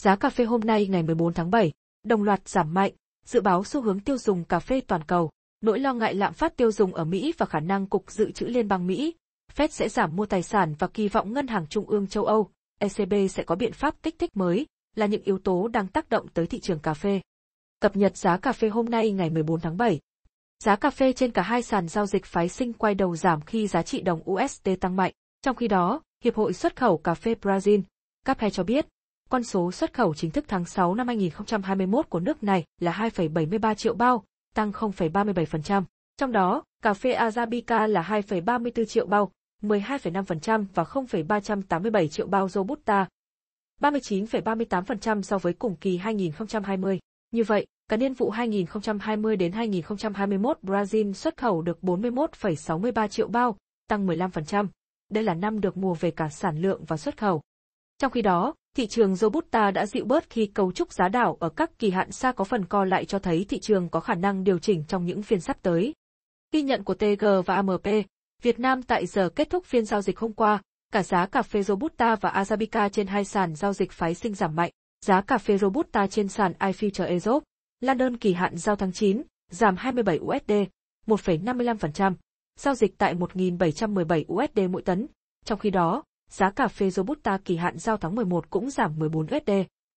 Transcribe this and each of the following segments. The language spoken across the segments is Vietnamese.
Giá cà phê hôm nay ngày 14 tháng 7, đồng loạt giảm mạnh, dự báo xu hướng tiêu dùng cà phê toàn cầu, nỗi lo ngại lạm phát tiêu dùng ở Mỹ và khả năng Cục Dự trữ Liên bang Mỹ, Fed sẽ giảm mua tài sản và kỳ vọng Ngân hàng Trung ương châu Âu, ECB sẽ có biện pháp kích thích mới, là những yếu tố đang tác động tới thị trường cà phê. Cập nhật giá cà phê hôm nay ngày 14 tháng 7. Giá cà phê trên cả hai sàn giao dịch phái sinh quay đầu giảm khi giá trị đồng USD tăng mạnh. Trong khi đó, Hiệp hội xuất khẩu cà phê Brazil, CAPE cho biết, con số xuất khẩu chính thức tháng 6 năm 2021 của nước này là 2,73 triệu bao, tăng 0,37%. Trong đó, cà phê Arabica là 2,34 triệu bao, 12,5% và 0,387 triệu bao Robusta, 39,38% so với cùng kỳ 2020. Như vậy, cả niên vụ 2020 đến 2021 Brazil xuất khẩu được 41,63 triệu bao, tăng 15%. Đây là năm được mùa về cả sản lượng và xuất khẩu. Trong khi đó, thị trường Robusta đã dịu bớt khi cấu trúc giá đảo ở các kỳ hạn xa có phần co lại cho thấy thị trường có khả năng điều chỉnh trong những phiên sắp tới. Ghi nhận của TG và AMP, Việt Nam tại giờ kết thúc phiên giao dịch hôm qua, cả giá cà phê Robusta và Arabica trên hai sàn giao dịch phái sinh giảm mạnh. Giá cà phê Robusta trên sàn iFuture Europe, London kỳ hạn giao tháng 9, giảm 27 USD, 1,55%, giao dịch tại 1.717 USD mỗi tấn. Trong khi đó, giá cà phê Robusta kỳ hạn giao tháng 11 cũng giảm 14 USD,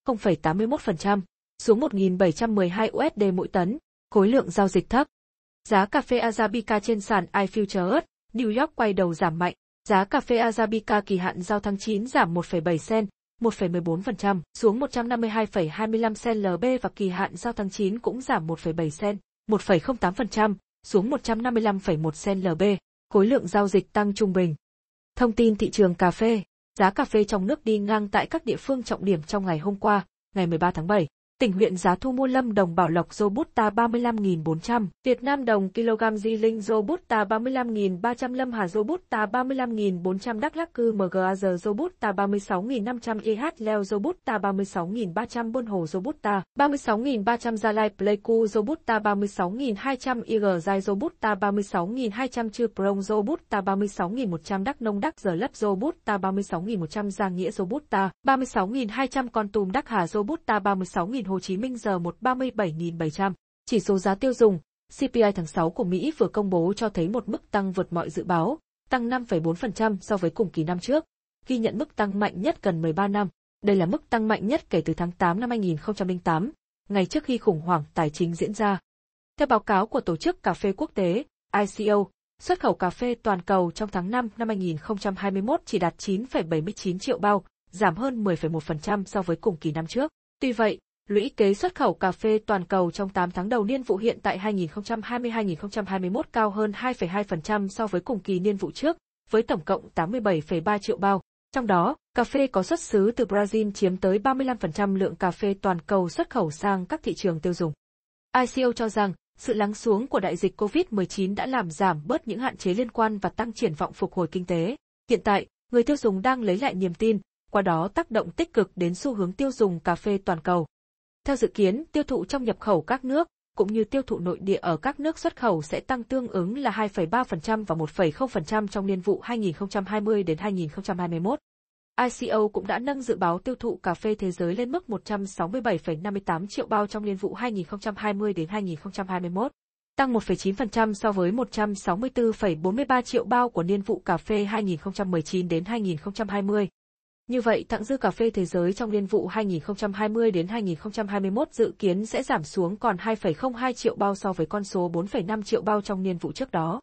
0,81%, xuống 1.712 USD mỗi tấn, khối lượng giao dịch thấp. Giá cà phê Arabica trên sàn iFutures, New York quay đầu giảm mạnh, giá cà phê Arabica kỳ hạn giao tháng 9 giảm 1,7 sen 1,14%, xuống 152,25 sen LB và kỳ hạn giao tháng 9 cũng giảm 1,7 sen 1,08%, xuống 155,1 sen LB, khối lượng giao dịch tăng trung bình. Thông tin thị trường cà phê, giá cà phê trong nước đi ngang tại các địa phương trọng điểm trong ngày hôm qua, ngày 13 tháng 7. Tỉnh huyện giá thu mua lâm đồng bảo lộc Robusta 35.400, Việt Nam đồng kg di linh Robusta 35.300 lâm hà Robusta 35.400 Đắk Lắc cư MGAZ Robusta 36.500 EH leo Robusta 36.300 Buôn Hồ Robusta 36.300 Gia Lai Pleiku Robusta 36.200 IG Giai Robusta 36.200 Chư Prong Robusta 36.100 Đắk Nông Đắk Giờ Lấp Robusta 36.100 Gia Nghĩa Robusta 36.200 Con Tùm Đắk Hà Robusta 36.000 Hồ Chí Minh giờ 137.700. Chỉ số giá tiêu dùng, CPI tháng 6 của Mỹ vừa công bố cho thấy một mức tăng vượt mọi dự báo, tăng 5,4% so với cùng kỳ năm trước, ghi nhận mức tăng mạnh nhất gần 13 năm. Đây là mức tăng mạnh nhất kể từ tháng 8 năm 2008, ngày trước khi khủng hoảng tài chính diễn ra. Theo báo cáo của Tổ chức Cà phê Quốc tế, ICO, xuất khẩu cà phê toàn cầu trong tháng 5 năm 2021 chỉ đạt 9,79 triệu bao, giảm hơn 10,1% so với cùng kỳ năm trước. Tuy vậy, lũy kế xuất khẩu cà phê toàn cầu trong 8 tháng đầu niên vụ hiện tại 2020-2021 cao hơn 2,2% so với cùng kỳ niên vụ trước, với tổng cộng 87,3 triệu bao. Trong đó, cà phê có xuất xứ từ Brazil chiếm tới 35% lượng cà phê toàn cầu xuất khẩu sang các thị trường tiêu dùng. ICO cho rằng, sự lắng xuống của đại dịch COVID-19 đã làm giảm bớt những hạn chế liên quan và tăng triển vọng phục hồi kinh tế. Hiện tại, người tiêu dùng đang lấy lại niềm tin, qua đó tác động tích cực đến xu hướng tiêu dùng cà phê toàn cầu. Theo dự kiến, tiêu thụ trong nhập khẩu các nước, cũng như tiêu thụ nội địa ở các nước xuất khẩu sẽ tăng tương ứng là 2,3% và 1,0% trong niên vụ 2020 đến 2021. ICO cũng đã nâng dự báo tiêu thụ cà phê thế giới lên mức 167,58 triệu bao trong niên vụ 2020 đến 2021, tăng 1,9% so với 164,43 triệu bao của niên vụ cà phê 2019 đến 2020. Như vậy, thặng dư cà phê thế giới trong niên vụ 2020 đến 2021 dự kiến sẽ giảm xuống còn 2,02 triệu bao so với con số 4,5 triệu bao trong niên vụ trước đó.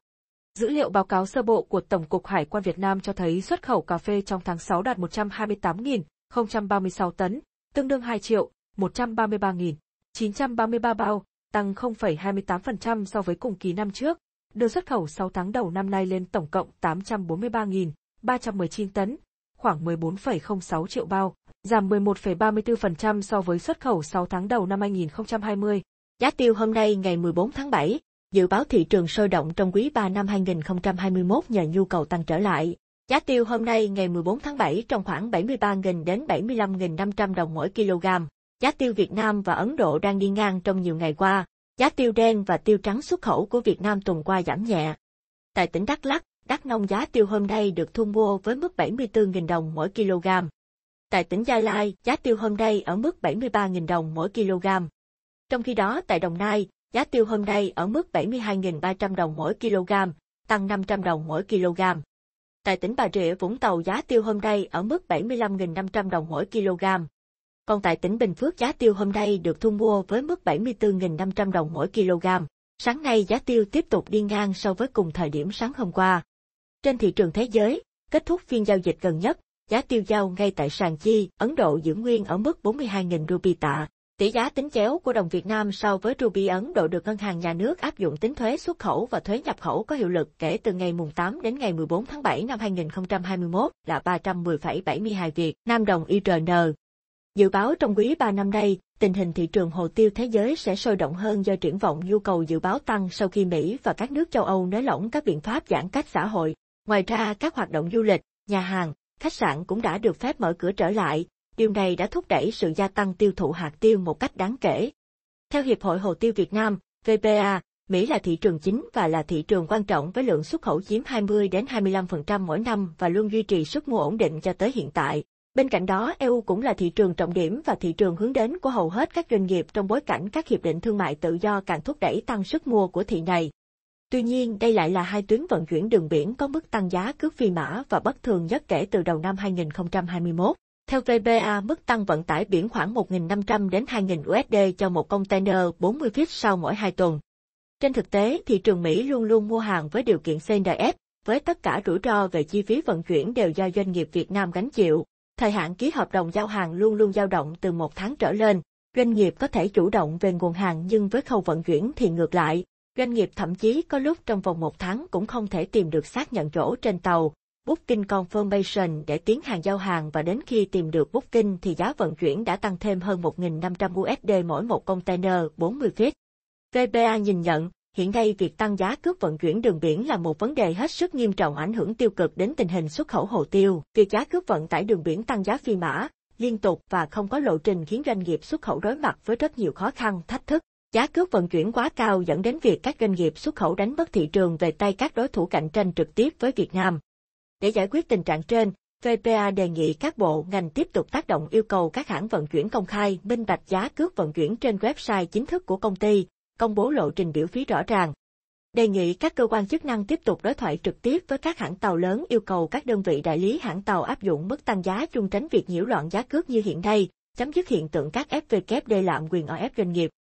Dữ liệu báo cáo sơ bộ của Tổng cục Hải quan Việt Nam cho thấy xuất khẩu cà phê trong tháng 6 đạt 128.036 tấn, tương đương 2 triệu 133.933 bao, tăng 0,28% so với cùng kỳ năm trước, đưa xuất khẩu 6 tháng đầu năm nay lên tổng cộng 843.319 tấn, khoảng 14,06 triệu bao, giảm 11,34% so với xuất khẩu 6 tháng đầu năm 2020. Giá tiêu hôm nay ngày 14 tháng 7, dự báo thị trường sôi động trong quý 3 năm 2021 nhờ nhu cầu tăng trở lại. Giá tiêu hôm nay ngày 14 tháng 7 trong khoảng 73.000 đến 75.500 đồng mỗi kg. Giá tiêu Việt Nam và Ấn Độ đang đi ngang trong nhiều ngày qua. Giá tiêu đen và tiêu trắng xuất khẩu của Việt Nam tuần qua giảm nhẹ. Tại tỉnh Đắk Lắk, Đắk nông giá tiêu hôm nay được thu mua với mức 74.000 đồng mỗi kg. Tại tỉnh Gia Lai, giá tiêu hôm nay ở mức 73.000 đồng mỗi kg. Trong khi đó tại Đồng Nai, giá tiêu hôm nay ở mức 72.300 đồng mỗi kg, tăng 500 đồng mỗi kg. Tại tỉnh Bà Rịa Vũng Tàu giá tiêu hôm nay ở mức 75.500 đồng mỗi kg. Còn tại tỉnh Bình Phước giá tiêu hôm nay được thu mua với mức 74.500 đồng mỗi kg. Sáng nay giá tiêu tiếp tục đi ngang so với cùng thời điểm sáng hôm qua. Trên thị trường thế giới, kết thúc phiên giao dịch gần nhất, giá tiêu giao ngay tại sàn chi, Ấn Độ giữ nguyên ở mức 42.000 rupee tạ. Tỷ giá tính chéo của đồng Việt Nam so với rupee Ấn Độ được ngân hàng nhà nước áp dụng tính thuế xuất khẩu và thuế nhập khẩu có hiệu lực kể từ ngày mùng 8 đến ngày 14 tháng 7 năm 2021 là 310,72 Việt Nam đồng IRN. Dự báo trong quý 3 năm nay, tình hình thị trường hồ tiêu thế giới sẽ sôi động hơn do triển vọng nhu cầu dự báo tăng sau khi Mỹ và các nước châu Âu nới lỏng các biện pháp giãn cách xã hội. Ngoài ra, các hoạt động du lịch, nhà hàng, khách sạn cũng đã được phép mở cửa trở lại, điều này đã thúc đẩy sự gia tăng tiêu thụ hạt tiêu một cách đáng kể. Theo Hiệp hội Hồ tiêu Việt Nam, VPA, Mỹ là thị trường chính và là thị trường quan trọng với lượng xuất khẩu chiếm 20 đến 25% mỗi năm và luôn duy trì sức mua ổn định cho tới hiện tại. Bên cạnh đó, EU cũng là thị trường trọng điểm và thị trường hướng đến của hầu hết các doanh nghiệp trong bối cảnh các hiệp định thương mại tự do càng thúc đẩy tăng sức mua của thị này. Tuy nhiên, đây lại là hai tuyến vận chuyển đường biển có mức tăng giá cước phi mã và bất thường nhất kể từ đầu năm 2021. Theo VBA, mức tăng vận tải biển khoảng 1.500 đến 2.000 USD cho một container 40 feet sau mỗi 2 tuần. Trên thực tế, thị trường Mỹ luôn luôn mua hàng với điều kiện CNF, với tất cả rủi ro về chi phí vận chuyển đều do doanh nghiệp Việt Nam gánh chịu. Thời hạn ký hợp đồng giao hàng luôn luôn dao động từ một tháng trở lên. Doanh nghiệp có thể chủ động về nguồn hàng nhưng với khâu vận chuyển thì ngược lại. Doanh nghiệp thậm chí có lúc trong vòng một tháng cũng không thể tìm được xác nhận chỗ trên tàu, Booking Confirmation để tiến hàng giao hàng và đến khi tìm được Booking thì giá vận chuyển đã tăng thêm hơn 1.500 USD mỗi một container 40 feet. VBA nhìn nhận, hiện nay việc tăng giá cước vận chuyển đường biển là một vấn đề hết sức nghiêm trọng ảnh hưởng tiêu cực đến tình hình xuất khẩu hồ tiêu. Việc giá cước vận tải đường biển tăng giá phi mã, liên tục và không có lộ trình khiến doanh nghiệp xuất khẩu đối mặt với rất nhiều khó khăn, thách thức. Giá cước vận chuyển quá cao dẫn đến việc các doanh nghiệp xuất khẩu đánh mất thị trường về tay các đối thủ cạnh tranh trực tiếp với Việt Nam. Để giải quyết tình trạng trên, VPA đề nghị các bộ ngành tiếp tục tác động yêu cầu các hãng vận chuyển công khai minh bạch giá cước vận chuyển trên website chính thức của công ty, công bố lộ trình biểu phí rõ ràng. Đề nghị các cơ quan chức năng tiếp tục đối thoại trực tiếp với các hãng tàu lớn yêu cầu các đơn vị đại lý hãng tàu áp dụng mức tăng giá chung tránh việc nhiễu loạn giá cước như hiện nay, chấm dứt hiện tượng các FVKD lạm quyền ở ép doanh nghiệp.